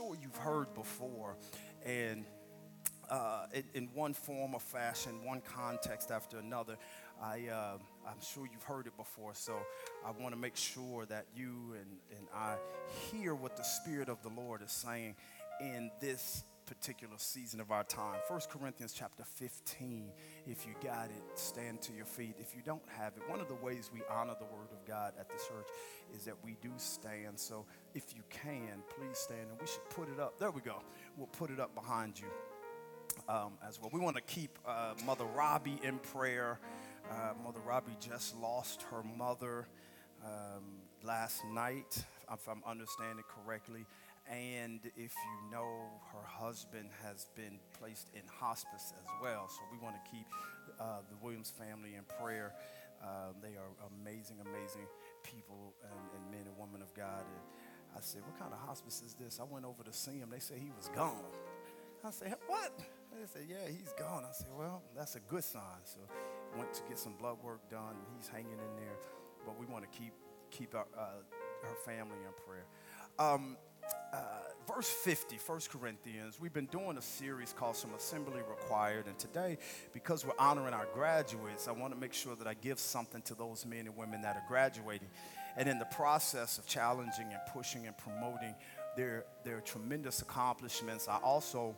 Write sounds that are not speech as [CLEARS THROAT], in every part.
sure you've heard before, and uh, in, in, one form or fashion, one context after another. I, uh, I'm sure you've heard it before, so I want to make sure that you and, and I hear what the Spirit of the Lord is saying in this particular season of our time. 1 Corinthians chapter 15. If you got it, stand to your feet. If you don't have it, one of the ways we honor the Word of God at the church is that we do stand. So if you can, please stand. And we should put it up. There we go. We'll put it up behind you um, as well. We want to keep uh, Mother Robbie in prayer. Uh, mother Robbie just lost her mother um, last night, if I'm understanding correctly. And if you know, her husband has been placed in hospice as well. So we want to keep uh, the Williams family in prayer. Uh, they are amazing, amazing people and, and, men and women of God. And I said, What kind of hospice is this? I went over to see him. They said he was gone. I said, What? They said, Yeah, he's gone. I said, Well, that's a good sign. So went to get some blood work done. He's hanging in there. But we want to keep keep our, uh, her family in prayer. Um, uh, verse 50, 1 Corinthians, we've been doing a series called Some Assembly Required. And today, because we're honoring our graduates, I want to make sure that I give something to those men and women that are graduating. And in the process of challenging and pushing and promoting their, their tremendous accomplishments, I also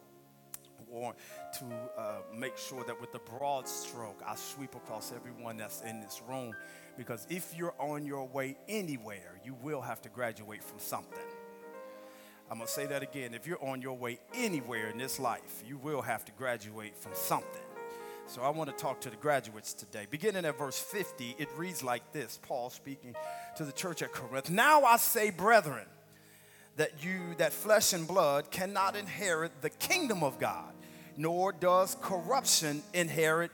want to uh, make sure that with the broad stroke, I sweep across everyone that's in this room. Because if you're on your way anywhere, you will have to graduate from something. I'm going to say that again. If you're on your way anywhere in this life, you will have to graduate from something. So I want to talk to the graduates today. Beginning at verse 50, it reads like this Paul speaking to the church at Corinth. Now I say, brethren, that you, that flesh and blood cannot inherit the kingdom of God, nor does corruption inherit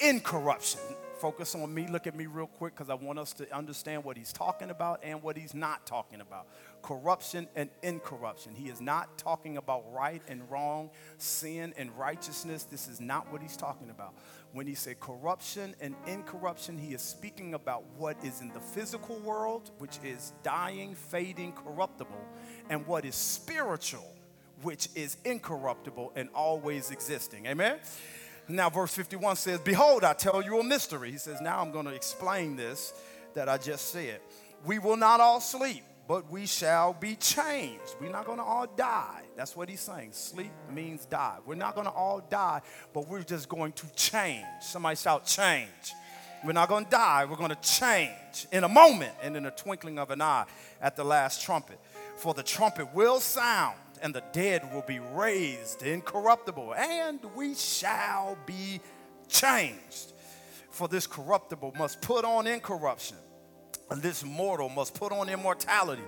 incorruption focus on me. Look at me real quick because I want us to understand what he's talking about and what he's not talking about corruption and incorruption. He is not talking about right and wrong, sin and righteousness. This is not what he's talking about. When he said corruption and incorruption, he is speaking about what is in the physical world, which is dying, fading, corruptible, and what is spiritual, which is incorruptible and always existing. Amen? Now, verse 51 says, Behold, I tell you a mystery. He says, Now I'm going to explain this that I just said. We will not all sleep, but we shall be changed. We're not going to all die. That's what he's saying. Sleep means die. We're not going to all die, but we're just going to change. Somebody shout, change. We're not going to die. We're going to change in a moment and in a twinkling of an eye at the last trumpet. For the trumpet will sound and the dead will be raised incorruptible, and we shall be changed. For this corruptible must put on incorruption, this mortal must put on immortality.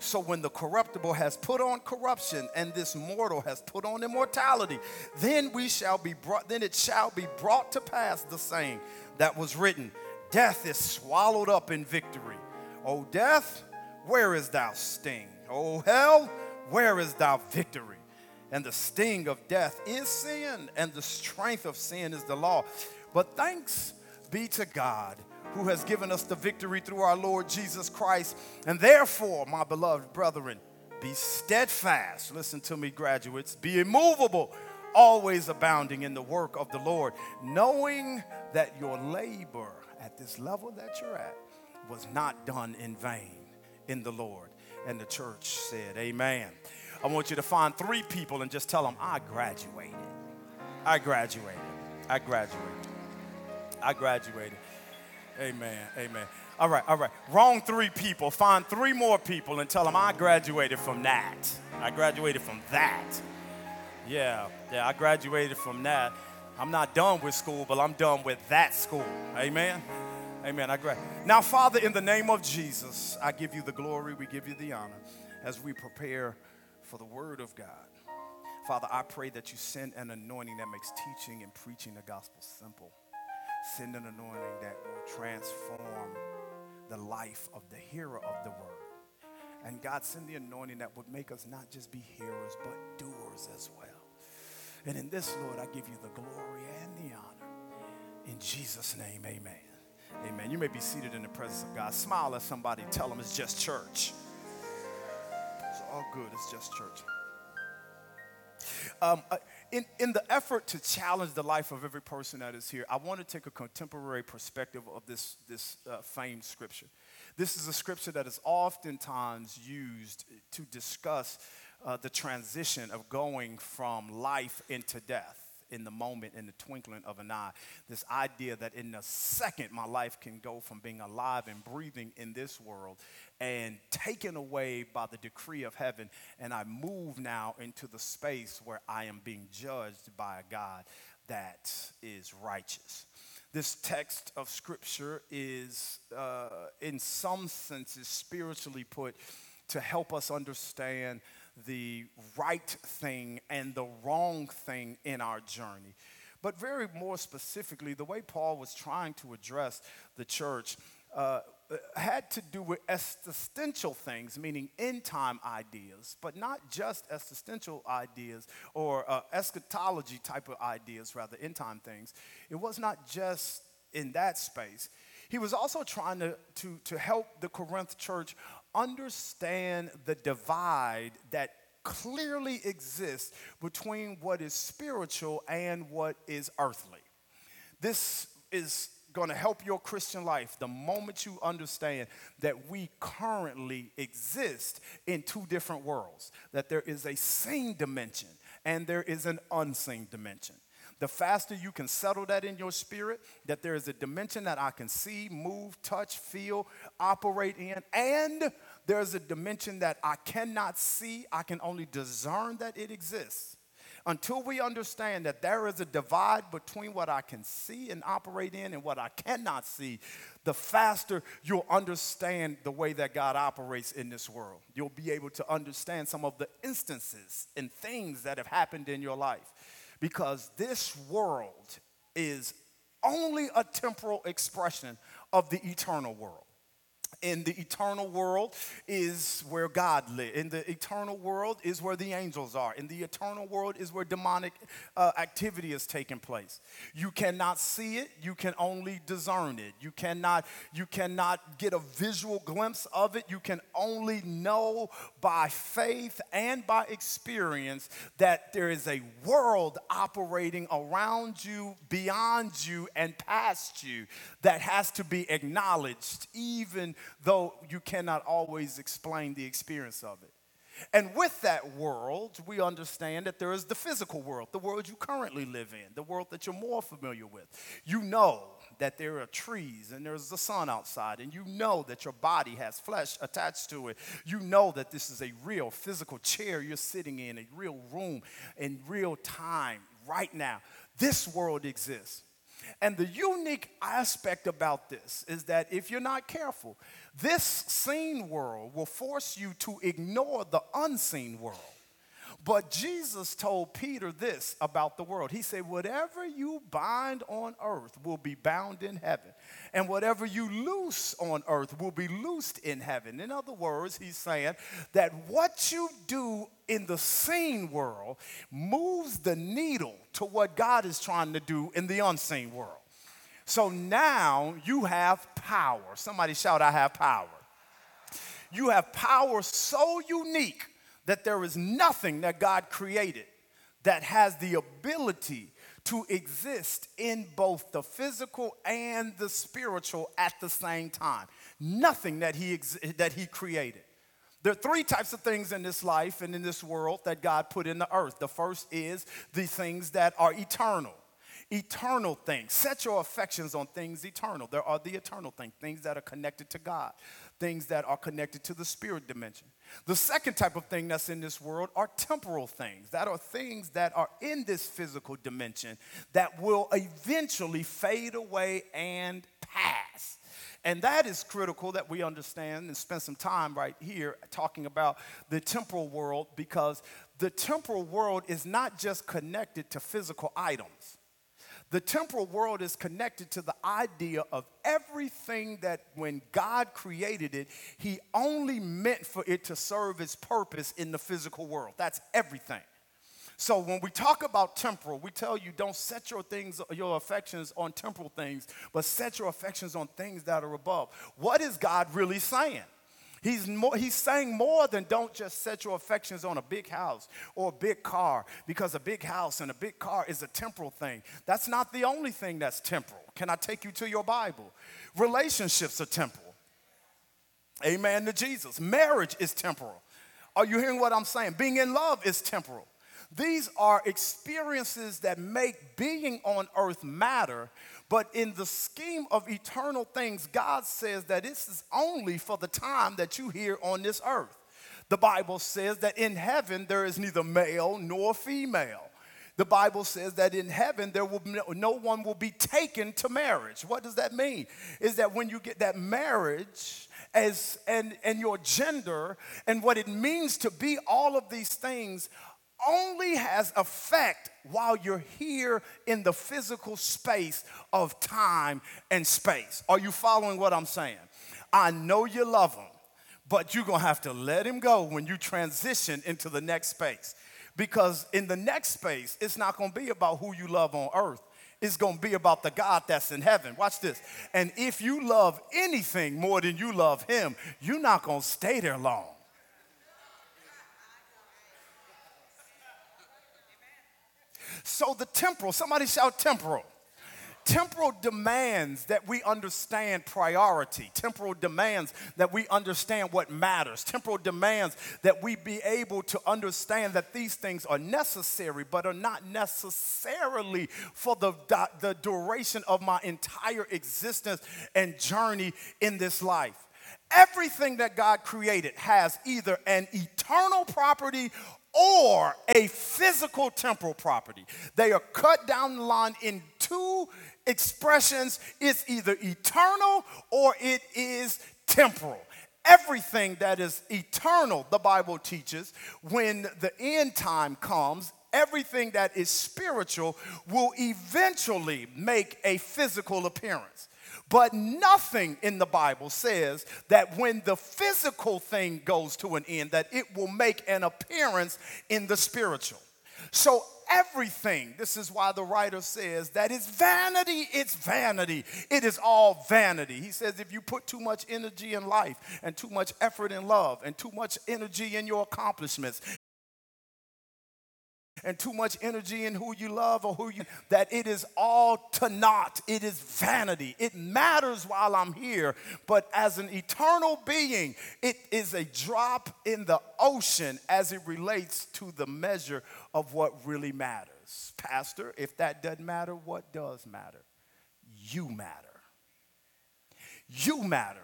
So when the corruptible has put on corruption and this mortal has put on immortality, then we shall be brought then it shall be brought to pass the saying that was written, death is swallowed up in victory. O death, where is thou sting? O hell, where is thy victory? And the sting of death is sin, and the strength of sin is the law. But thanks be to God who has given us the victory through our Lord Jesus Christ. And therefore, my beloved brethren, be steadfast. Listen to me, graduates. Be immovable, always abounding in the work of the Lord, knowing that your labor at this level that you're at was not done in vain in the Lord. And the church said, Amen. I want you to find three people and just tell them, I graduated. I graduated. I graduated. I graduated. Amen. Amen. All right, all right. Wrong three people. Find three more people and tell them, I graduated from that. I graduated from that. Yeah, yeah, I graduated from that. I'm not done with school, but I'm done with that school. Amen. Amen. I agree. Now, Father, in the name of Jesus, I give you the glory, we give you the honor as we prepare for the word of God. Father, I pray that you send an anointing that makes teaching and preaching the gospel simple. Send an anointing that will transform the life of the hearer of the word. And God, send the anointing that would make us not just be hearers, but doers as well. And in this, Lord, I give you the glory and the honor. In Jesus' name, amen. Amen. You may be seated in the presence of God. Smile at somebody. Tell them it's just church. It's all good. It's just church. Um, uh, in, in the effort to challenge the life of every person that is here, I want to take a contemporary perspective of this, this uh, famed scripture. This is a scripture that is oftentimes used to discuss uh, the transition of going from life into death in the moment, in the twinkling of an eye. This idea that in a second, my life can go from being alive and breathing in this world and taken away by the decree of heaven, and I move now into the space where I am being judged by a God that is righteous. This text of scripture is, uh, in some senses, spiritually put to help us understand the right thing and the wrong thing in our journey. But very more specifically, the way Paul was trying to address the church uh, had to do with existential things, meaning end time ideas, but not just existential ideas or uh, eschatology type of ideas, rather, end time things. It was not just in that space. He was also trying to, to, to help the Corinth church understand the divide that clearly exists between what is spiritual and what is earthly. This is going to help your Christian life the moment you understand that we currently exist in two different worlds, that there is a seen dimension and there is an unseen dimension. The faster you can settle that in your spirit, that there is a dimension that I can see, move, touch, feel, operate in, and there's a dimension that I cannot see, I can only discern that it exists. Until we understand that there is a divide between what I can see and operate in and what I cannot see, the faster you'll understand the way that God operates in this world. You'll be able to understand some of the instances and things that have happened in your life because this world is only a temporal expression of the eternal world in the eternal world is where God lives. In the eternal world is where the angels are. In the eternal world is where demonic uh, activity is taking place. You cannot see it. You can only discern it. You cannot. You cannot get a visual glimpse of it. You can only know by faith and by experience that there is a world operating around you, beyond you, and past you that has to be acknowledged, even though you cannot always explain the experience of it. And with that world, we understand that there is the physical world, the world you currently live in, the world that you're more familiar with. You know that there are trees and there's the sun outside, and you know that your body has flesh attached to it. You know that this is a real physical chair you're sitting in, a real room in real time, right now. This world exists. And the unique aspect about this is that if you're not careful, this seen world will force you to ignore the unseen world. But Jesus told Peter this about the world. He said, Whatever you bind on earth will be bound in heaven, and whatever you loose on earth will be loosed in heaven. In other words, he's saying that what you do in the seen world moves the needle to what God is trying to do in the unseen world. So now you have power. Somebody shout, I have power. You have power so unique that there is nothing that God created that has the ability to exist in both the physical and the spiritual at the same time. Nothing that he, ex- that he created. There are three types of things in this life and in this world that God put in the earth. The first is the things that are eternal eternal things. Set your affections on things eternal. There are the eternal things, things that are connected to God, things that are connected to the spirit dimension. The second type of thing that's in this world are temporal things. That are things that are in this physical dimension that will eventually fade away and pass. And that is critical that we understand and spend some time right here talking about the temporal world because the temporal world is not just connected to physical items. The temporal world is connected to the idea of everything that when God created it, He only meant for it to serve its purpose in the physical world. That's everything. So when we talk about temporal, we tell you don't set your things, your affections on temporal things, but set your affections on things that are above. What is God really saying? He's, more, he's saying more than don't just set your affections on a big house or a big car, because a big house and a big car is a temporal thing. That's not the only thing that's temporal. Can I take you to your Bible? Relationships are temporal. Amen to Jesus. Marriage is temporal. Are you hearing what I'm saying? Being in love is temporal. These are experiences that make being on earth matter, but in the scheme of eternal things, God says that this is only for the time that you here on this earth. The Bible says that in heaven there is neither male nor female. The Bible says that in heaven there will no, no one will be taken to marriage. What does that mean? Is that when you get that marriage as and and your gender and what it means to be all of these things only has effect while you're here in the physical space of time and space. Are you following what I'm saying? I know you love him, but you're gonna have to let him go when you transition into the next space. Because in the next space, it's not gonna be about who you love on earth. It's gonna be about the God that's in heaven. Watch this. And if you love anything more than you love him, you're not gonna stay there long. So the temporal, somebody shout temporal. Temporal demands that we understand priority. Temporal demands that we understand what matters. Temporal demands that we be able to understand that these things are necessary, but are not necessarily for the, the duration of my entire existence and journey in this life. Everything that God created has either an eternal property or a physical temporal property. They are cut down the line in two expressions it's either eternal or it is temporal. Everything that is eternal, the Bible teaches, when the end time comes, everything that is spiritual will eventually make a physical appearance. But nothing in the Bible says that when the physical thing goes to an end, that it will make an appearance in the spiritual. So everything, this is why the writer says that it's vanity, it's vanity. It is all vanity. He says if you put too much energy in life and too much effort in love and too much energy in your accomplishments and too much energy in who you love or who you that it is all to naught. It is vanity. It matters while i'm here but as an eternal being it is a drop in the ocean as it relates to the measure of what really matters. Pastor if that doesn't matter what does matter? You matter. You matter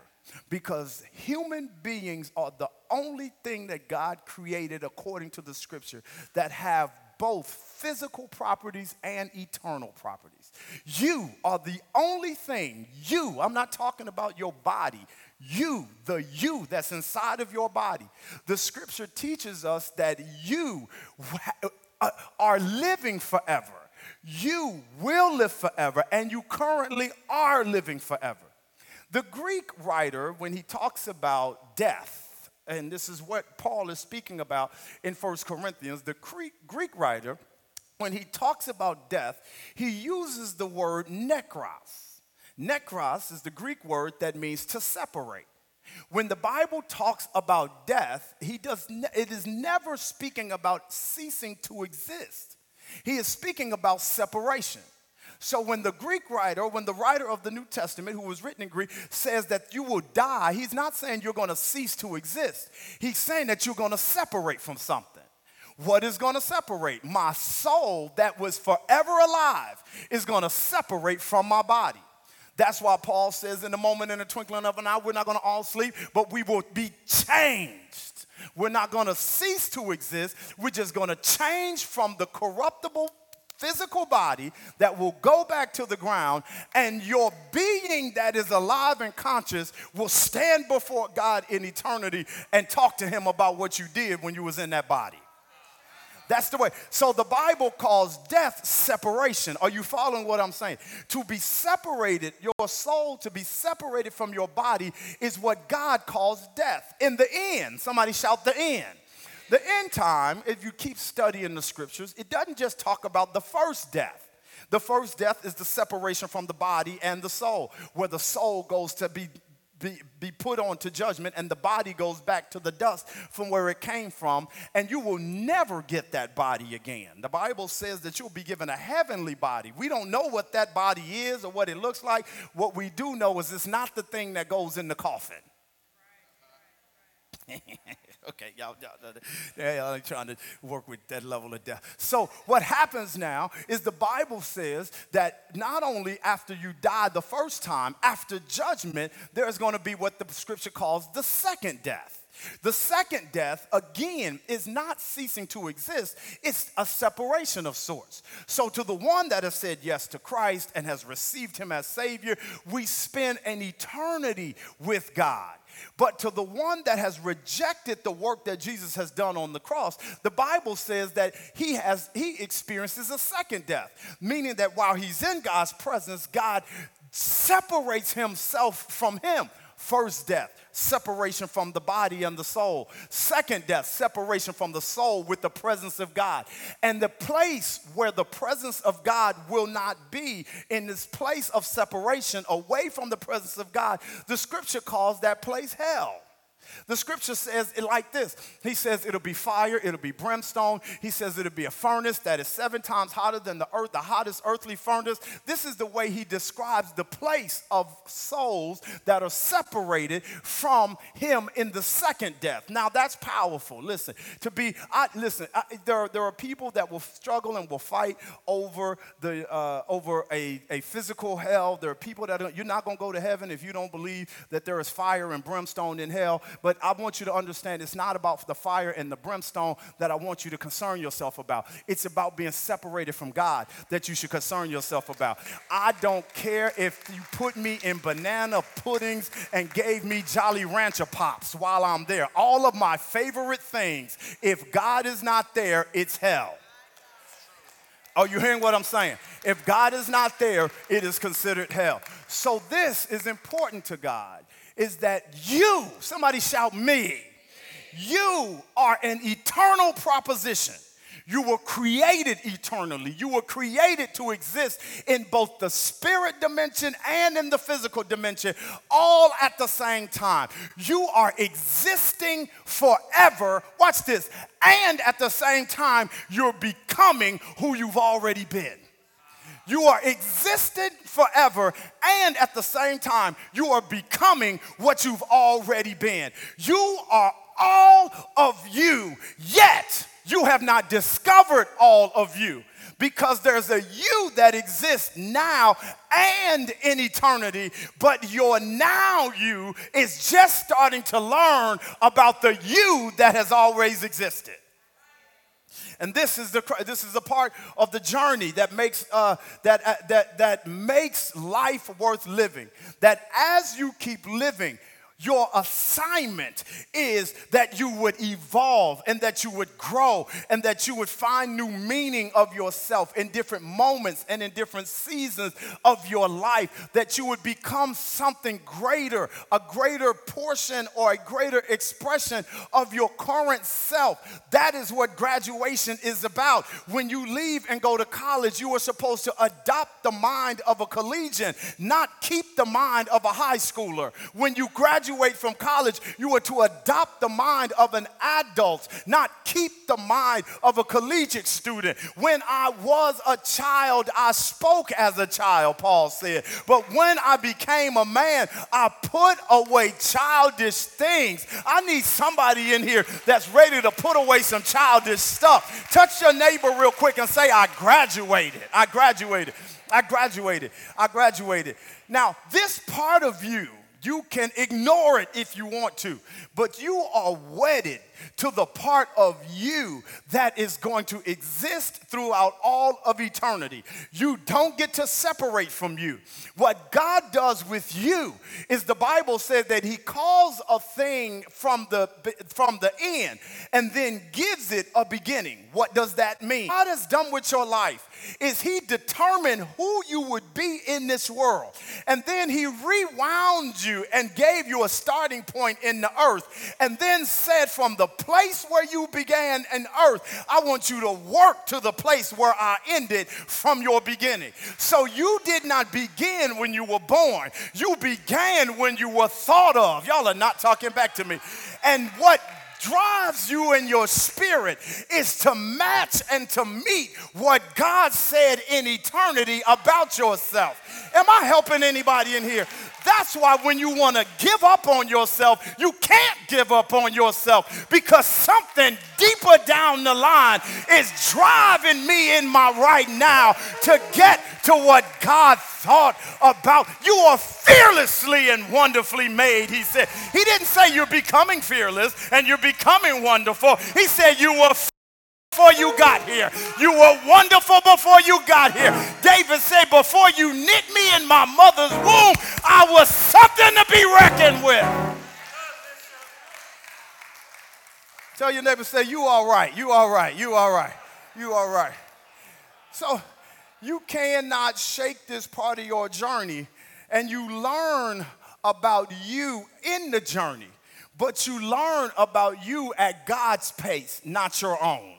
because human beings are the only thing that God created according to the scripture that have both physical properties and eternal properties. You are the only thing, you, I'm not talking about your body, you, the you that's inside of your body. The scripture teaches us that you uh, are living forever. You will live forever, and you currently are living forever. The Greek writer, when he talks about death, and this is what Paul is speaking about in First Corinthians. The Greek writer, when he talks about death, he uses the word nekros. Nekros is the Greek word that means to separate. When the Bible talks about death, he does ne- it is never speaking about ceasing to exist. He is speaking about separation. So when the Greek writer, when the writer of the New Testament, who was written in Greek, says that you will die, he's not saying you're going to cease to exist. He's saying that you're going to separate from something. What is going to separate? My soul that was forever alive is going to separate from my body. That's why Paul says, in the moment, in the twinkling of an eye, we're not going to all sleep, but we will be changed. We're not going to cease to exist. We're just going to change from the corruptible physical body that will go back to the ground, and your being that is alive and conscious will stand before God in eternity and talk to him about what you did when you was in that body. That's the way. So the Bible calls death separation. Are you following what I'm saying? To be separated, your soul to be separated from your body is what God calls death. In the end, somebody shout the end. The end time, if you keep studying the scriptures, it doesn't just talk about the first death. The first death is the separation from the body and the soul, where the soul goes to be be, be put on to judgment, and the body goes back to the dust from where it came from, and you will never get that body again. The Bible says that you'll be given a heavenly body. We don't know what that body is or what it looks like. What we do know is it's not the thing that goes in the coffin. [LAUGHS] [LAUGHS] okay, y'all, y'all, y'all trying to work with that level of death. So, what happens now is the Bible says that not only after you die the first time, after judgment, there's going to be what the scripture calls the second death. The second death, again, is not ceasing to exist, it's a separation of sorts. So, to the one that has said yes to Christ and has received him as Savior, we spend an eternity with God. But to the one that has rejected the work that Jesus has done on the cross, the Bible says that he has he experiences a second death, meaning that while he's in God's presence, God separates himself from him. First death, separation from the body and the soul. Second death, separation from the soul with the presence of God. And the place where the presence of God will not be, in this place of separation away from the presence of God, the scripture calls that place hell. The scripture says it like this He says it'll be fire, it'll be brimstone. He says it'll be a furnace that is seven times hotter than the earth, the hottest earthly furnace. This is the way he describes the place of souls that are separated from him in the second death. Now that's powerful. Listen, to be, I, listen, I, there, there are people that will struggle and will fight over, the, uh, over a, a physical hell. There are people that are, you're not going to go to heaven if you don't believe that there is fire and brimstone in hell. But I want you to understand it's not about the fire and the brimstone that I want you to concern yourself about. It's about being separated from God that you should concern yourself about. I don't care if you put me in banana puddings and gave me Jolly Rancher pops while I'm there. All of my favorite things, if God is not there, it's hell. Are you hearing what I'm saying? If God is not there, it is considered hell. So, this is important to God is that you, somebody shout me, you are an eternal proposition. You were created eternally. You were created to exist in both the spirit dimension and in the physical dimension, all at the same time. You are existing forever. Watch this. And at the same time, you're becoming who you've already been. You are existed forever, and at the same time, you are becoming what you've already been. You are all of you, yet you have not discovered all of you because there's a you that exists now and in eternity, but your now you is just starting to learn about the you that has always existed. And this is the this is a part of the journey that makes uh, that uh, that that makes life worth living. That as you keep living, your assignment is that you would evolve and that you would grow and that you would find new meaning of yourself in different moments and in different seasons of your life, that you would become something greater, a greater portion or a greater expression of your current self. That is what graduation is about. When you leave and go to college, you are supposed to adopt the mind of a collegian, not keep the mind of a high schooler. When you graduate, graduate from college, you are to adopt the mind of an adult, not keep the mind of a collegiate student. When I was a child, I spoke as a child, Paul said. But when I became a man, I put away childish things. I need somebody in here that's ready to put away some childish stuff. Touch your neighbor real quick and say, I graduated. I graduated. I graduated. I graduated. Now, this part of you you can ignore it if you want to, but you are wedded to the part of you that is going to exist throughout all of eternity. You don't get to separate from you. What God does with you is the Bible says that He calls a thing from the, from the end and then gives it a beginning. What does that mean? God has done with your life is he determined who you would be in this world. And then he rewound you and gave you a starting point in the earth and then said from the place where you began in earth, I want you to work to the place where I ended from your beginning. So you did not begin when you were born, you began when you were thought of. Y'all are not talking back to me. And what drives you in your spirit is to match and to meet what God said in eternity about yourself. Am I helping anybody in here? That's why when you want to give up on yourself, you can't give up on yourself because something deeper down the line is driving me in my right now to get to what God thought about. You are fearlessly and wonderfully made, he said. He didn't say you're becoming fearless and you're becoming wonderful. He said you were before you got here. You were wonderful before you got here. David said, Before you knit me in my mother's womb, I was something to be reckoned with. Tell your neighbor, say, You all right, you all right, you all right, you all right. So you cannot shake this part of your journey and you learn about you in the journey, but you learn about you at God's pace, not your own.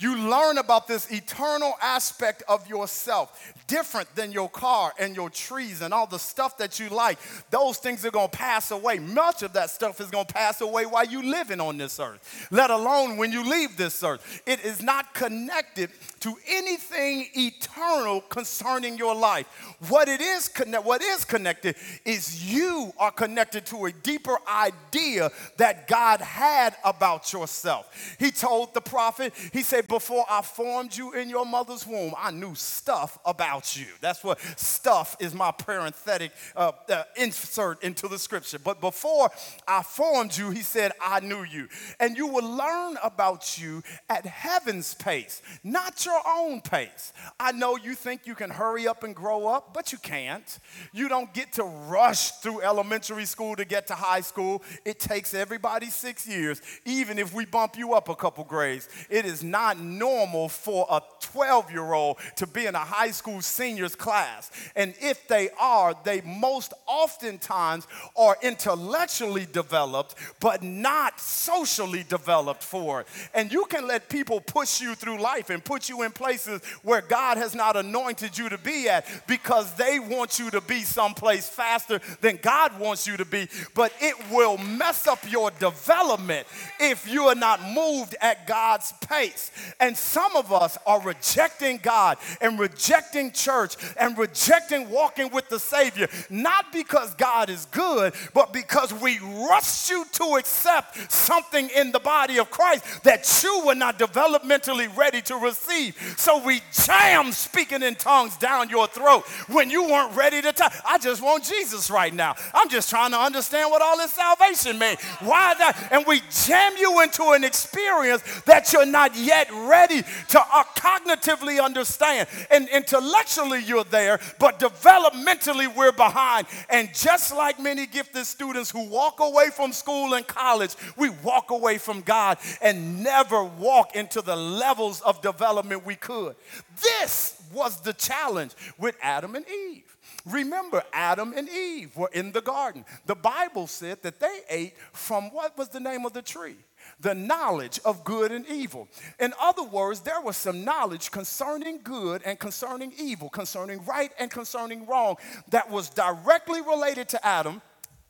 You learn about this eternal aspect of yourself, different than your car and your trees and all the stuff that you like. Those things are to pass away. Much of that stuff is to pass away while you're living on this earth, let alone when you leave this earth. It is not connected to anything eternal concerning your life. What it is connect, what is connected is you are connected to a deeper idea that God had about yourself. He told the prophet, he said, "Before I formed you in your mother's womb, I knew stuff about you." That's what stuff is my parenthetic uh, uh, insert into the scripture. But before I formed you, he said, "I knew you." And you will learn about you at heaven's pace, not your own pace. I know you think you can hurry up and grow up, but you can't. You don't get to rush through elementary school to get to high school. It takes everybody six years, even if we bump you up a couple grades. It is normal for a 12 year old to be in a high school seniors class. And if they are, they most oftentimes are intellectually developed, but not socially developed for it. And you can let people push you through life and put you in places where God has not anointed you to be at because they want you to be someplace faster than God wants you to be. But it will mess up your development if you are not moved at God's pace. And some of us are rejecting God and rejecting church and rejecting walking with the Savior, not because God is good, but because we rush you to accept something in the body of Christ that you were not developmentally ready to receive. So we jam speaking in tongues down your throat when you weren't ready to talk. I just want Jesus right now. I'm just trying to understand what all this salvation means. Why that? And we jam you into an experience that you're not yet ready to uh, cognitively understand. And intellectually you're there, but developmentally we're behind. And just like many gifted students who walk away from school and college, we walk away from God and never walk into the levels of development we could. This was the challenge with Adam and Eve. Remember, Adam and Eve were in the garden. The Bible said that they ate from what was the name of the tree? The knowledge of good and evil. In other words, there was some knowledge concerning good and concerning evil, concerning right and concerning wrong, that was directly related to Adam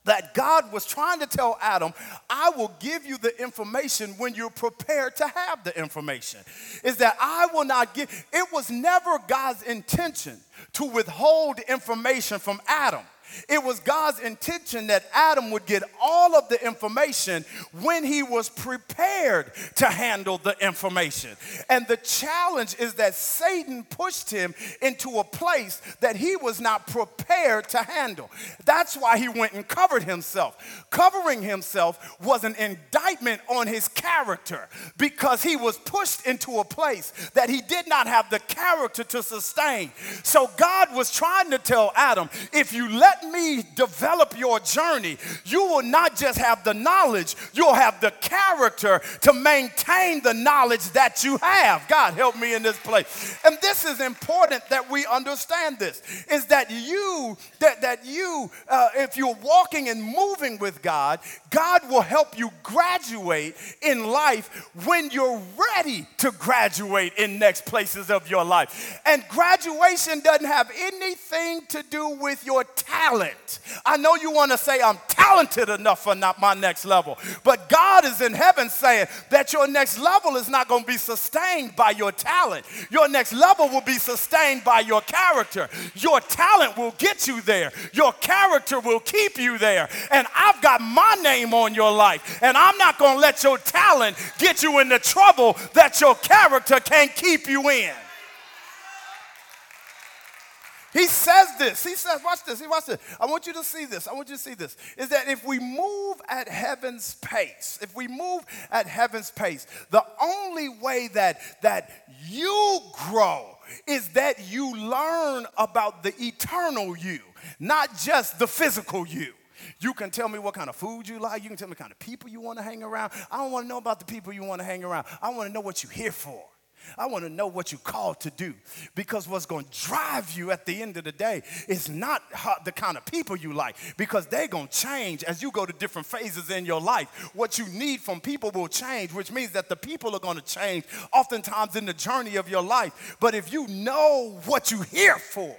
that God was trying to tell Adam, I will give you the information when you're prepared to have the information. Is that I will not give, it was never God's intention to withhold information from Adam. It was God's intention that Adam would get all of the information when he was prepared to handle the information. And the challenge is that Satan pushed him into a place that he was not prepared to handle. That's why he went and covered himself. Covering himself was an indictment on his character because he was pushed into a place that he did not have the character to sustain. So God was trying to tell Adam, if you let let me develop your journey, you will not just have the knowledge, you'll have the character to maintain the knowledge that you have. God, help me in this place. And this is important that we understand this is that you, that, that you, uh, if you're walking and moving with God, God will help you graduate in life when you're ready to graduate in next places of your life. And graduation doesn't have anything to do with your talent. I know you want to say, I'm talented enough for not my next level, but God is in heaven saying that your next level is not going to be sustained by your talent. Your next level will be sustained by your character. Your talent will get you there, your character will keep you there. And I've got my name on your life, and I'm not going to let your talent get you into trouble that your character can't keep you in. He says this. He says, watch this. He watch this. I want you to see this. I want you to see this. Is that if we move at heaven's pace, if we move at heaven's pace, the only way that that you grow is that you learn about the eternal you, not just the physical you. You can tell me what kind of food you like. You can tell me kind of people you want to hang around. I don't want to know about the people you want to hang around. I want to know what you're here for. I want to know what you're called to do because what's going to drive you at the end of the day is not the kind of people you like because they're going to change as you go to different phases in your life. What you need from people will change, which means that the people are going to change oftentimes in the journey of your life. But if you know what you're here for,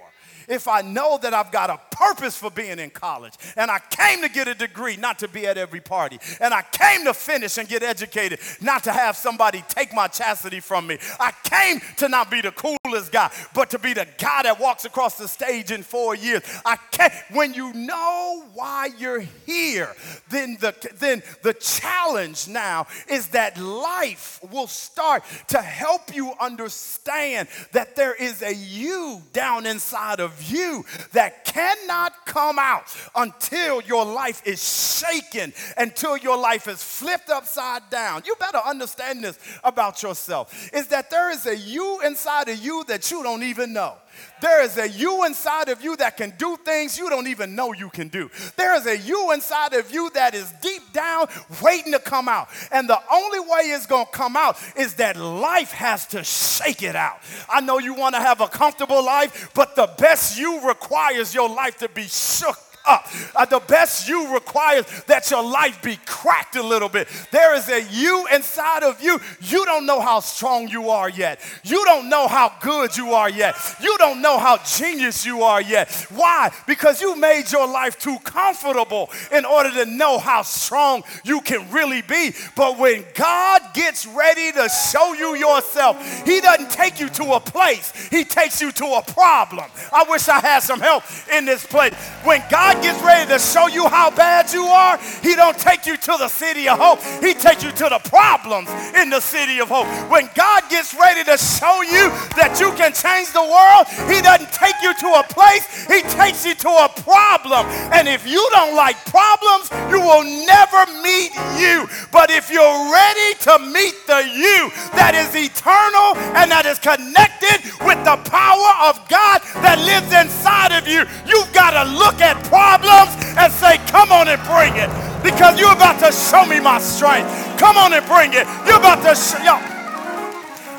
if I know that I've got a purpose for being in college and I came to get a degree, not to be at every party, and I came to finish and get educated, not to have somebody take my chastity from me. I came to not be the coolest guy, but to be the guy that walks across the stage in four years. I can't, when you know why you're here, then the, then the challenge now is that life will start to help you understand that there is a you down inside of you that cannot come out until your life is shaken, until your life is flipped upside down. You better understand this about yourself is that there is a you inside of you that you don't even know. There is a you inside of you that can do things you don't even know you can do. There is a you inside of you that is deep down waiting to come out. And the only way it's going to come out is that life has to shake it out. I know you want to have a comfortable life, but the best you requires your life to be shook up. Uh, the best you requires that your life be cracked a little bit. There is a you inside of you. You don't know how strong you are yet. You don't know how good you are yet. You don't know how genius you are yet. Why? Because you made your life too comfortable in order to know how strong you can really be. But when God gets ready to show you yourself, He doesn't take you to a place, He takes you to a problem. I wish I had some help in this place. When God Gets ready to show you how bad you are, He don't take you to the city of hope. He takes you to the problems in the city of hope. When God gets ready to show you that you can change the world, He doesn't take you to a place, He takes you to a problem. And if you don't like problems, you will never meet you. But if you're ready to meet the you that is eternal and that is connected with the power of God that lives inside of you, you've got to look at problems problems and say, Come on and bring it. Because you're about to show me my strength. Come on and bring it. You're about to show. Yo,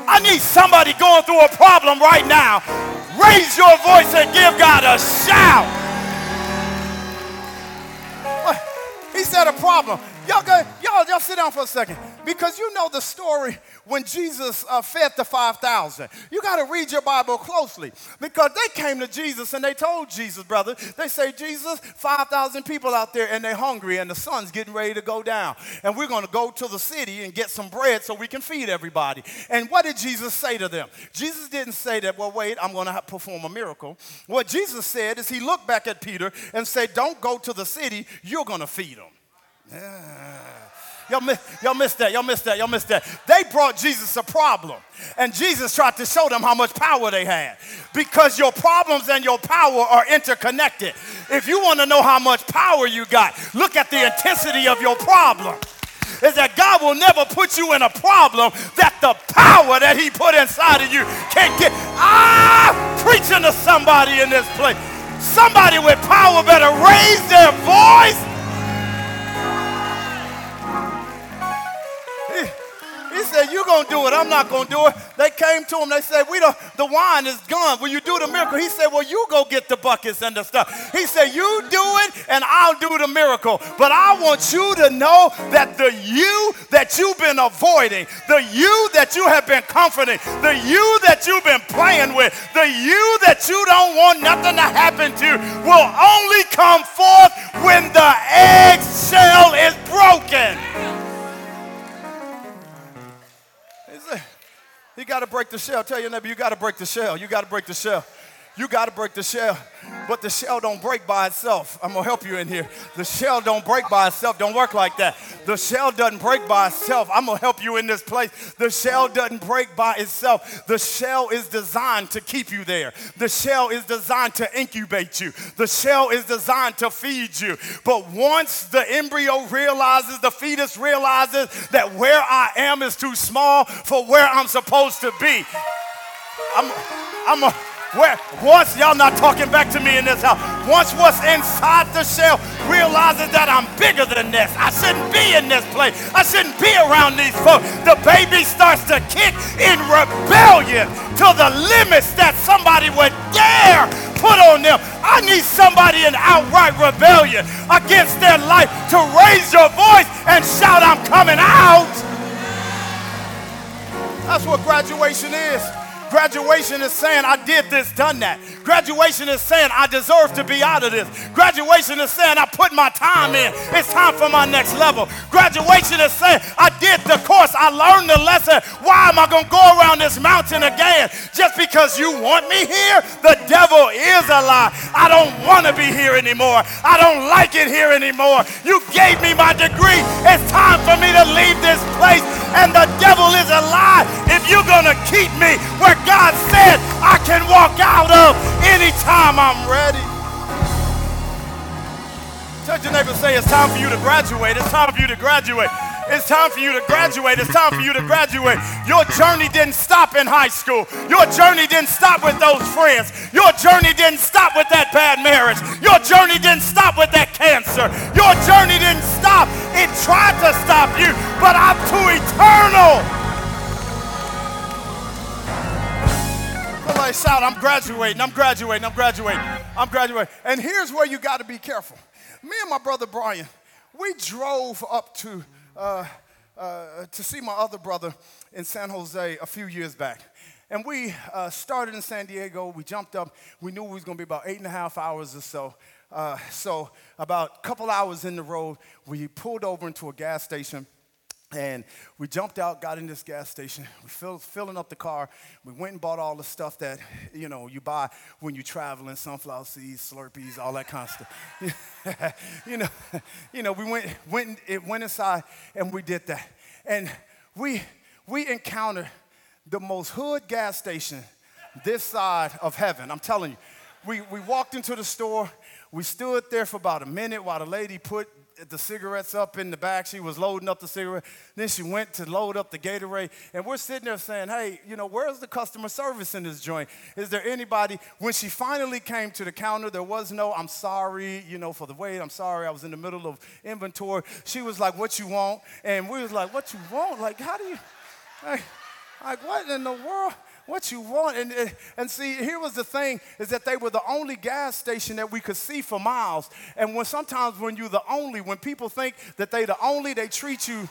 I need somebody going through a problem right now. Raise your voice and give God a shout. He said a problem. Y'all, go, y'all, y'all sit down for a second because you know the story when Jesus uh, fed the 5,000. You got to read your Bible closely because they came to Jesus and they told Jesus, brother, they say, Jesus, 5,000 people out there and they're hungry and the sun's getting ready to go down. And we're going to go to the city and get some bread so we can feed everybody. And what did Jesus say to them? Jesus didn't say that, well, wait, I'm going to perform a miracle. What Jesus said is he looked back at Peter and said, don't go to the city, you're going to feed them. Y'all, miss, y'all that. Y'all missed that. Y'all missed that. They brought Jesus a problem. And Jesus tried to show them how much power they had. Because your problems and your power are interconnected. If you want to know how much power you got, look at the intensity of your problem. Is that God will never put you in a problem that the power that He put inside of you can't get. Ah, preaching to somebody in this place. Somebody with power better raise their voice. Said, You gonna do it, I'm not gonna do it. They came to him, they said, We don't the wine is gone. Will you do the miracle? He said, Well, you go get the buckets and the stuff. He said, You do it and I'll do the miracle. But I want you to know that the you that you've been avoiding, the you that you have been comforting, the you that you've been playing with, the you that you don't want nothing to happen to will only come forth when the eggshell is broken. You got to break the shell. Tell your neighbor, you got to break the shell. You got to break the shell. You got to break the shell. But the shell don't break by itself. I'm going to help you in here. The shell don't break by itself. Don't work like that. The shell doesn't break by itself. I'm going to help you in this place. The shell doesn't break by itself. The shell is designed to keep you there. The shell is designed to incubate you. The shell is designed to feed you. But once the embryo realizes, the fetus realizes that where I am is too small for where I'm supposed to be, I'm, I'm a where once y'all not talking back to me in this house, once what's inside the shell realizes that I'm bigger than this. I shouldn't be in this place. I shouldn't be around these folks. The baby starts to kick in rebellion to the limits that somebody would dare put on them. I need somebody in outright rebellion against their life to raise your voice and shout, I'm coming out. That's what graduation is. Graduation is saying, I did this, done that. Graduation is saying, I deserve to be out of this. Graduation is saying, I put my time in. It's time for my next level. Graduation is saying, I did the course. I learned the lesson. Why am I going to go around this mountain again? Just because you want me here? The devil is a lie. I don't want to be here anymore. I don't like it here anymore. You gave me my degree. It's time for me to leave this place. And the devil is a lie. If you're going to keep me where God said I can walk out of anytime I'm ready. Touch your neighbor say it's time for you to graduate. It's time for you to graduate. It's time for you to graduate. It's time for you to graduate. Your journey didn't stop in high school. Your journey didn't stop with those friends. Your journey didn't stop with that bad marriage. Your journey didn't stop with that cancer. Your journey didn't stop. It tried to stop you, but I'm too eternal. Somebody shout, I'm graduating, I'm graduating, I'm graduating, I'm graduating. And here's where you got to be careful. Me and my brother Brian, we drove up to, uh, uh, to see my other brother in San Jose a few years back. And we uh, started in San Diego. We jumped up. We knew it was going to be about eight and a half hours or so. Uh, so, about a couple hours in the road, we pulled over into a gas station and we jumped out, got in this gas station. We filled, filling up the car. We went and bought all the stuff that you know you buy when you're traveling: sunflower seeds, Slurpees, all that kind of stuff. [LAUGHS] you know, [LAUGHS] you know. We went, went, it went inside, and we did that. And we we encountered the most hood gas station this side of heaven. I'm telling you. We we walked into the store. We stood there for about a minute while the lady put the cigarettes up in the back. She was loading up the cigarette. Then she went to load up the Gatorade. And we're sitting there saying, hey, you know, where's the customer service in this joint? Is there anybody? When she finally came to the counter, there was no, I'm sorry, you know, for the wait. I'm sorry. I was in the middle of inventory. She was like, what you want? And we was like, what you want? Like, how do you, like, like what in the world? What you want. And, and see, here was the thing is that they were the only gas station that we could see for miles. And when sometimes when you're the only, when people think that they're the only, they treat you.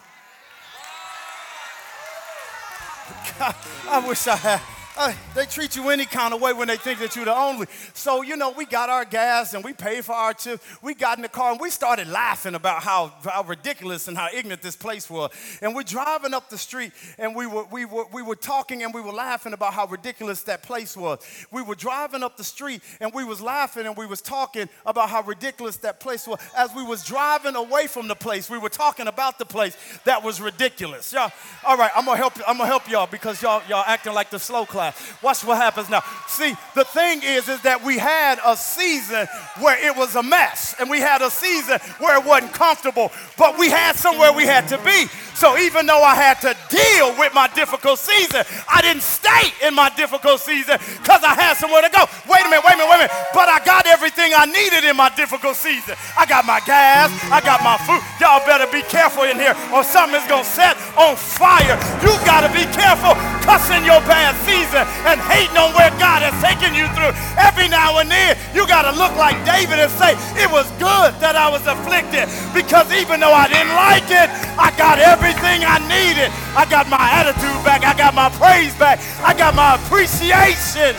[LAUGHS] God, I wish I had. Uh, they treat you any kind of way when they think that you're the only. So, you know, we got our gas and we paid for our chips. We got in the car and we started laughing about how, how ridiculous and how ignorant this place was. And we're driving up the street and we were, we, were, we were talking and we were laughing about how ridiculous that place was. We were driving up the street and we was laughing and we was talking about how ridiculous that place was. As we was driving away from the place, we were talking about the place that was ridiculous. Y'all, all right, I'm gonna help, I'm gonna help y'all because y'all, y'all acting like the slow class. Watch what happens now. See, the thing is, is that we had a season where it was a mess, and we had a season where it wasn't comfortable, but we had somewhere we had to be. So even though I had to deal with my difficult season, I didn't stay in my difficult season because I had somewhere to go. Wait a minute, wait a minute, wait a minute. But I got everything I needed in my difficult season. I got my gas, I got my food. Y'all better be careful in here or something is gonna set on fire. You gotta be careful cussing your bad season and hating on where God has taken you through. Every now and then, you gotta look like David and say, It was good that I was afflicted because even though I didn't like it, I got everything I needed. I got my attitude back, I got my praise back, I got my appreciation.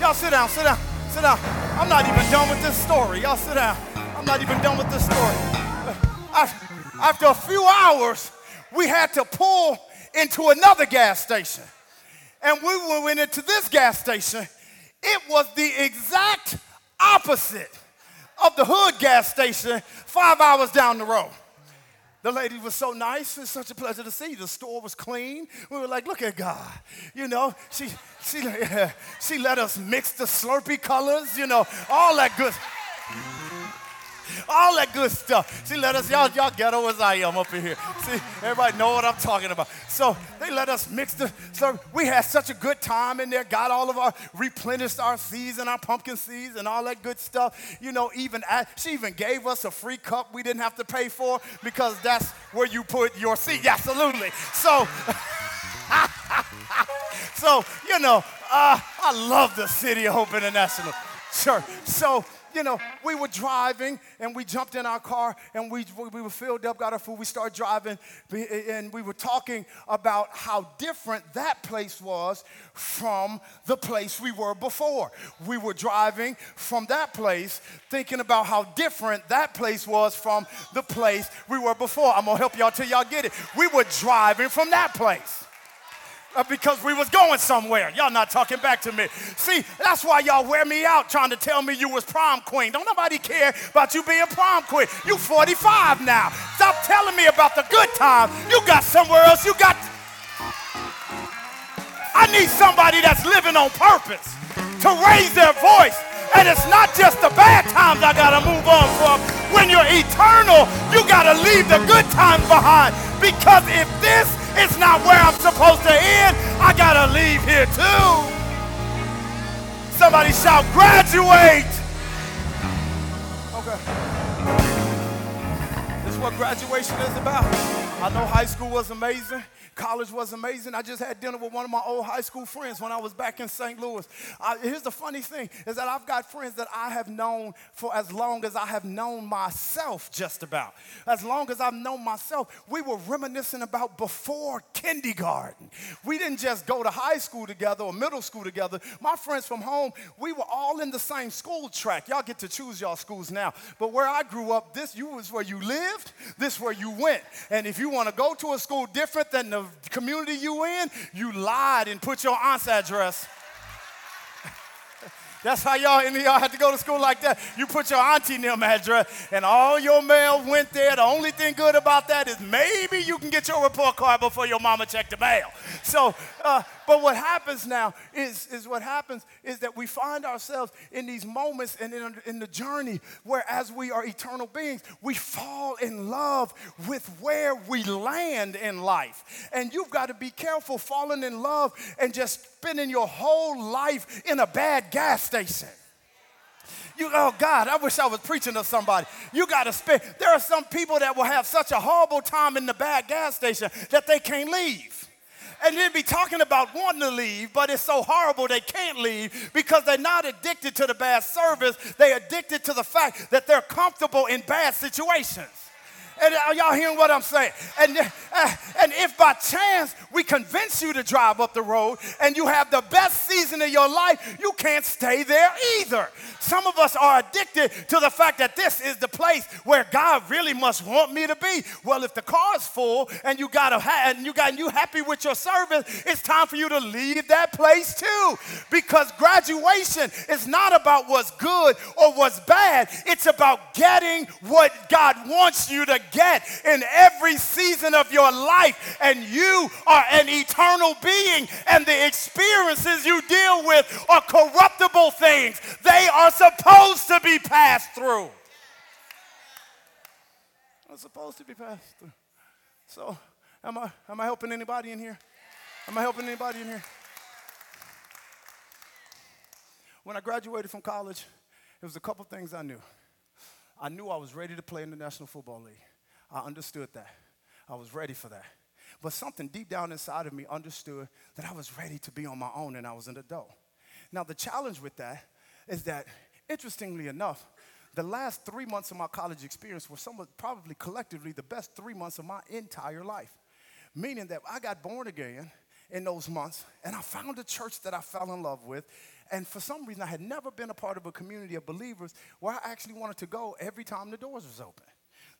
Y'all sit down, sit down, sit down. I'm not even done with this story. Y'all sit down. I'm not even done with this story. After a few hours, we had to pull into another gas station. And we went into this gas station. It was the exact opposite of the hood gas station five hours down the road. The lady was so nice. It's such a pleasure to see. The store was clean. We were like, look at God. You know, she, she, [LAUGHS] she let us mix the Slurpee colors, you know, all that good all that good stuff. See, let us, y'all, y'all ghetto as I am up in here. See, everybody know what I'm talking about. So they let us mix the, so we had such a good time in there, got all of our, replenished our seeds and our pumpkin seeds and all that good stuff. You know, even, at, she even gave us a free cup we didn't have to pay for because that's where you put your seed. Absolutely. So, [LAUGHS] so, you know, uh, I love the City of Hope International Church. So, you know, we were driving and we jumped in our car and we, we were filled up, got our food. We started driving and we were talking about how different that place was from the place we were before. We were driving from that place thinking about how different that place was from the place we were before. I'm gonna help y'all till y'all get it. We were driving from that place. Uh, because we was going somewhere. Y'all not talking back to me. See, that's why y'all wear me out trying to tell me you was prom queen. Don't nobody care about you being prom queen. You 45 now. Stop telling me about the good time. You got somewhere else. You got. I need somebody that's living on purpose to raise their voice. And it's not just the bad times I gotta move on from. When you're eternal, you gotta leave the good times behind. Because if this it's not where I'm supposed to end. I gotta leave here too. Somebody shout, graduate. Okay. This is what graduation is about. I know high school was amazing. College was amazing. I just had dinner with one of my old high school friends when I was back in St. Louis. I, here's the funny thing is that I've got friends that I have known for as long as I have known myself just about. As long as I've known myself, we were reminiscing about before kindergarten. We didn't just go to high school together or middle school together. My friends from home, we were all in the same school track. Y'all get to choose y'all schools now. But where I grew up, this you was where you lived, this where you went. And if you want to go to a school different than the community you in, you lied and put your aunt's address. That's how y'all, any y'all had to go to school like that. You put your auntie name address, and all your mail went there. The only thing good about that is maybe you can get your report card before your mama checked the mail. So, uh, but what happens now is, is what happens is that we find ourselves in these moments and in, in the journey where, as we are eternal beings, we fall in love with where we land in life. And you've got to be careful falling in love and just spending your whole life in a bad gas station. You, oh God, I wish I was preaching to somebody. You got to spend. There are some people that will have such a horrible time in the bad gas station that they can't leave and then be talking about wanting to leave, but it's so horrible they can't leave because they're not addicted to the bad service. They're addicted to the fact that they're comfortable in bad situations. And are y'all hearing what I'm saying? And, uh, and if by chance we convince you to drive up the road and you have the best season of your life, you can't stay there either. Some of us are addicted to the fact that this is the place where God really must want me to be. Well, if the car is full and you got a ha- and you got and you happy with your service, it's time for you to leave that place too. Because graduation is not about what's good or what's bad. It's about getting what God wants you to get in every season of your life. And you are an eternal being, and the experiences you deal with are corruptible things. They are supposed to be passed through. Are supposed to be passed through. So, am I, am I helping anybody in here? Am I helping anybody in here? When I graduated from college, it was a couple things I knew. I knew I was ready to play in the National Football League. I understood that. I was ready for that. But something deep down inside of me understood that I was ready to be on my own and I was an adult. Now, the challenge with that is that, interestingly enough, the last three months of my college experience were some of, probably collectively the best three months of my entire life. Meaning that I got born again in those months and I found a church that I fell in love with and for some reason, I had never been a part of a community of believers where I actually wanted to go every time the doors was open.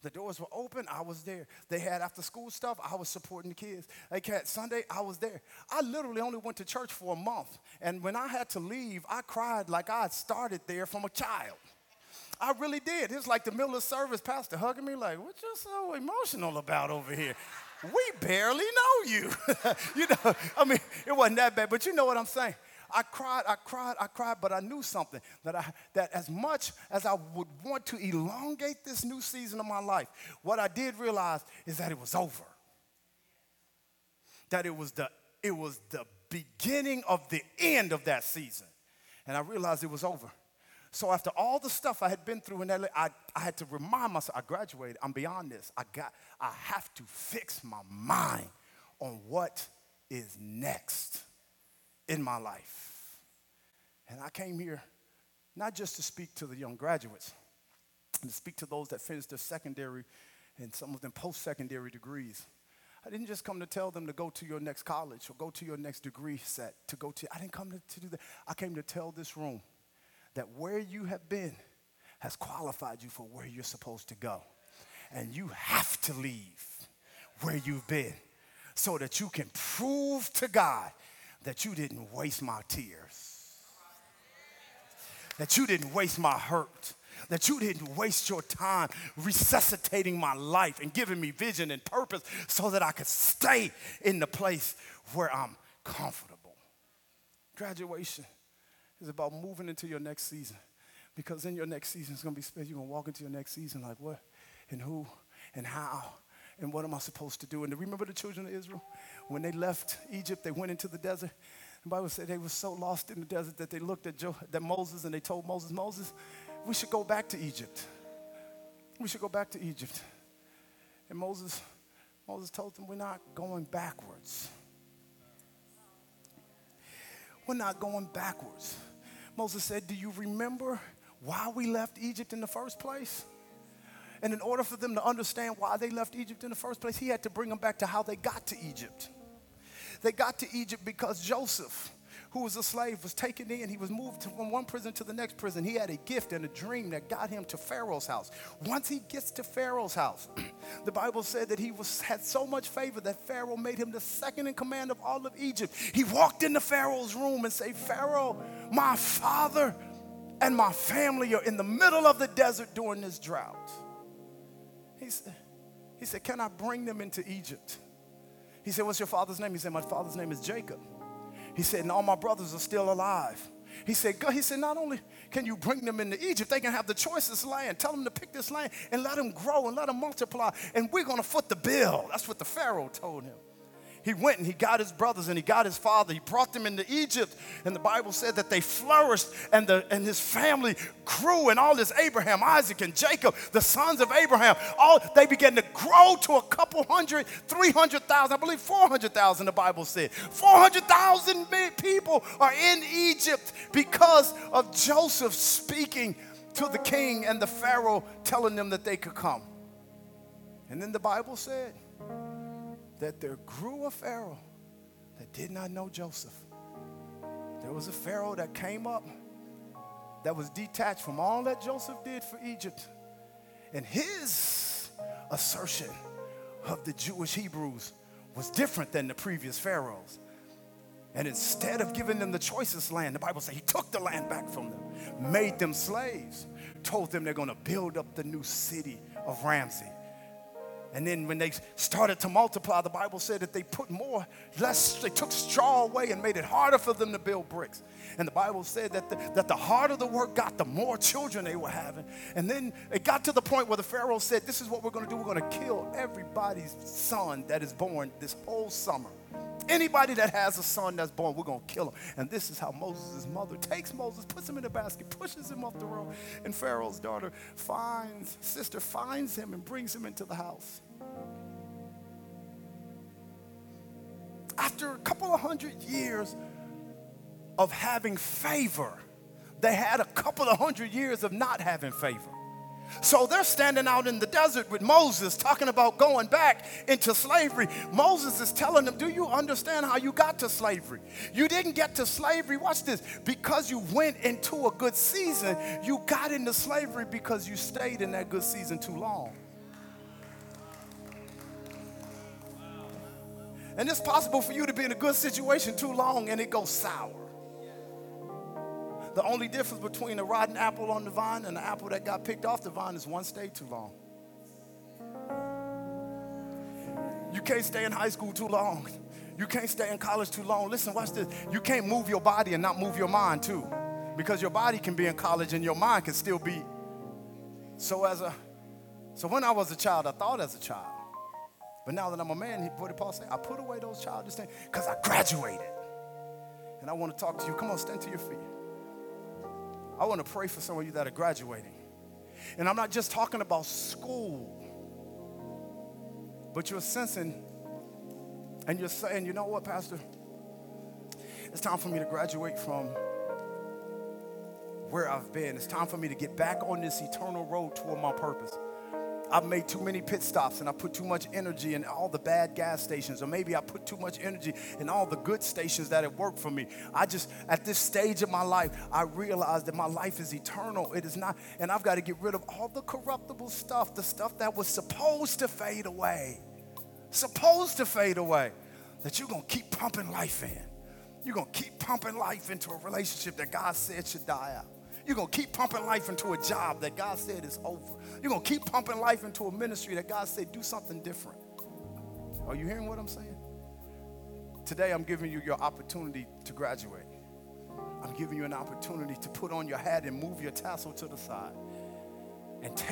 The doors were open, I was there. They had after school stuff, I was supporting the kids. They had Sunday, I was there. I literally only went to church for a month. And when I had to leave, I cried like I had started there from a child. I really did. It was like the middle of service, pastor hugging me, like, what you so emotional about over here? We barely know you. [LAUGHS] you know, I mean, it wasn't that bad, but you know what I'm saying. I cried, I cried, I cried, but I knew something that, I, that as much as I would want to elongate this new season of my life, what I did realize is that it was over. That it was the, it was the beginning of the end of that season. And I realized it was over. So after all the stuff I had been through in LA, I, I had to remind myself, I graduated, I'm beyond this. I got, I have to fix my mind on what is next in my life. And I came here not just to speak to the young graduates, to speak to those that finished their secondary and some of them post secondary degrees. I didn't just come to tell them to go to your next college or go to your next degree set, to go to, I didn't come to, to do that. I came to tell this room that where you have been has qualified you for where you're supposed to go. And you have to leave where you've been so that you can prove to God that you didn't waste my tears, that you didn't waste my hurt, that you didn't waste your time resuscitating my life and giving me vision and purpose so that I could stay in the place where I'm comfortable. Graduation is about moving into your next season because in your next season, it's going to be special. You're going to walk into your next season like what and who and how and what am I supposed to do? And remember the children of Israel? When they left Egypt, they went into the desert. The Bible said they were so lost in the desert that they looked at, jo- at Moses and they told Moses, Moses, we should go back to Egypt. We should go back to Egypt. And Moses, Moses told them, we're not going backwards. We're not going backwards. Moses said, Do you remember why we left Egypt in the first place? And in order for them to understand why they left Egypt in the first place, he had to bring them back to how they got to Egypt. They got to Egypt because Joseph, who was a slave, was taken in. He was moved from one prison to the next prison. He had a gift and a dream that got him to Pharaoh's house. Once he gets to Pharaoh's house, [CLEARS THROAT] the Bible said that he was, had so much favor that Pharaoh made him the second in command of all of Egypt. He walked into Pharaoh's room and said, Pharaoh, my father and my family are in the middle of the desert during this drought. He said, he said, Can I bring them into Egypt? He said, What's your father's name? He said, My father's name is Jacob. He said, And all my brothers are still alive. He said, "God." He said, Not only can you bring them into Egypt, they can have the choicest land. Tell them to pick this land and let them grow and let them multiply. And we're going to foot the bill. That's what the Pharaoh told him he went and he got his brothers and he got his father. He brought them into Egypt. And the Bible said that they flourished and, the, and his family grew. And all this Abraham, Isaac, and Jacob, the sons of Abraham, all they began to grow to a couple hundred, 300,000, I believe 400,000, the Bible said. 400,000 people are in Egypt because of Joseph speaking to the king and the Pharaoh telling them that they could come. And then the Bible said, that there grew a Pharaoh that did not know Joseph. There was a Pharaoh that came up that was detached from all that Joseph did for Egypt. And his assertion of the Jewish Hebrews was different than the previous Pharaohs. And instead of giving them the choicest land, the Bible says he took the land back from them, made them slaves, told them they're going to build up the new city of Ramses And then when they started to multiply, the Bible said that they put more, less, they took straw away and made it harder for them to build bricks. And the Bible said that the, that the harder the work got, the more children they were having. And then it got to the point where the Pharaoh said, This is what we're going to do. We're going to kill everybody's son that is born this whole summer. Anybody that has a son that's born, we're going to kill him. And this is how Moses' mother takes Moses, puts him in a basket, pushes him off the road. And Pharaoh's daughter finds, sister finds him and brings him into the house. After a couple of hundred years of having favor, they had a couple of hundred years of not having favor. So they're standing out in the desert with Moses talking about going back into slavery. Moses is telling them, Do you understand how you got to slavery? You didn't get to slavery, watch this, because you went into a good season. You got into slavery because you stayed in that good season too long. And it's possible for you to be in a good situation too long and it goes sour. The only difference between a rotten apple on the vine and an apple that got picked off the vine is one stayed too long. You can't stay in high school too long. You can't stay in college too long. Listen, watch this. You can't move your body and not move your mind too. Because your body can be in college and your mind can still be. So as a so when I was a child, I thought as a child. But now that I'm a man, what did Paul say? I put away those childish things because I graduated. And I want to talk to you. Come on, stand to your feet. I want to pray for some of you that are graduating. And I'm not just talking about school, but you're sensing and you're saying, you know what, Pastor? It's time for me to graduate from where I've been. It's time for me to get back on this eternal road toward my purpose. I've made too many pit stops and I put too much energy in all the bad gas stations, or maybe I put too much energy in all the good stations that have worked for me. I just, at this stage of my life, I realize that my life is eternal. It is not, and I've got to get rid of all the corruptible stuff, the stuff that was supposed to fade away. Supposed to fade away. That you're going to keep pumping life in. You're going to keep pumping life into a relationship that God said should die out. You're going to keep pumping life into a job that God said is over. You're going to keep pumping life into a ministry that God said, do something different. Are you hearing what I'm saying? Today, I'm giving you your opportunity to graduate. I'm giving you an opportunity to put on your hat and move your tassel to the side and take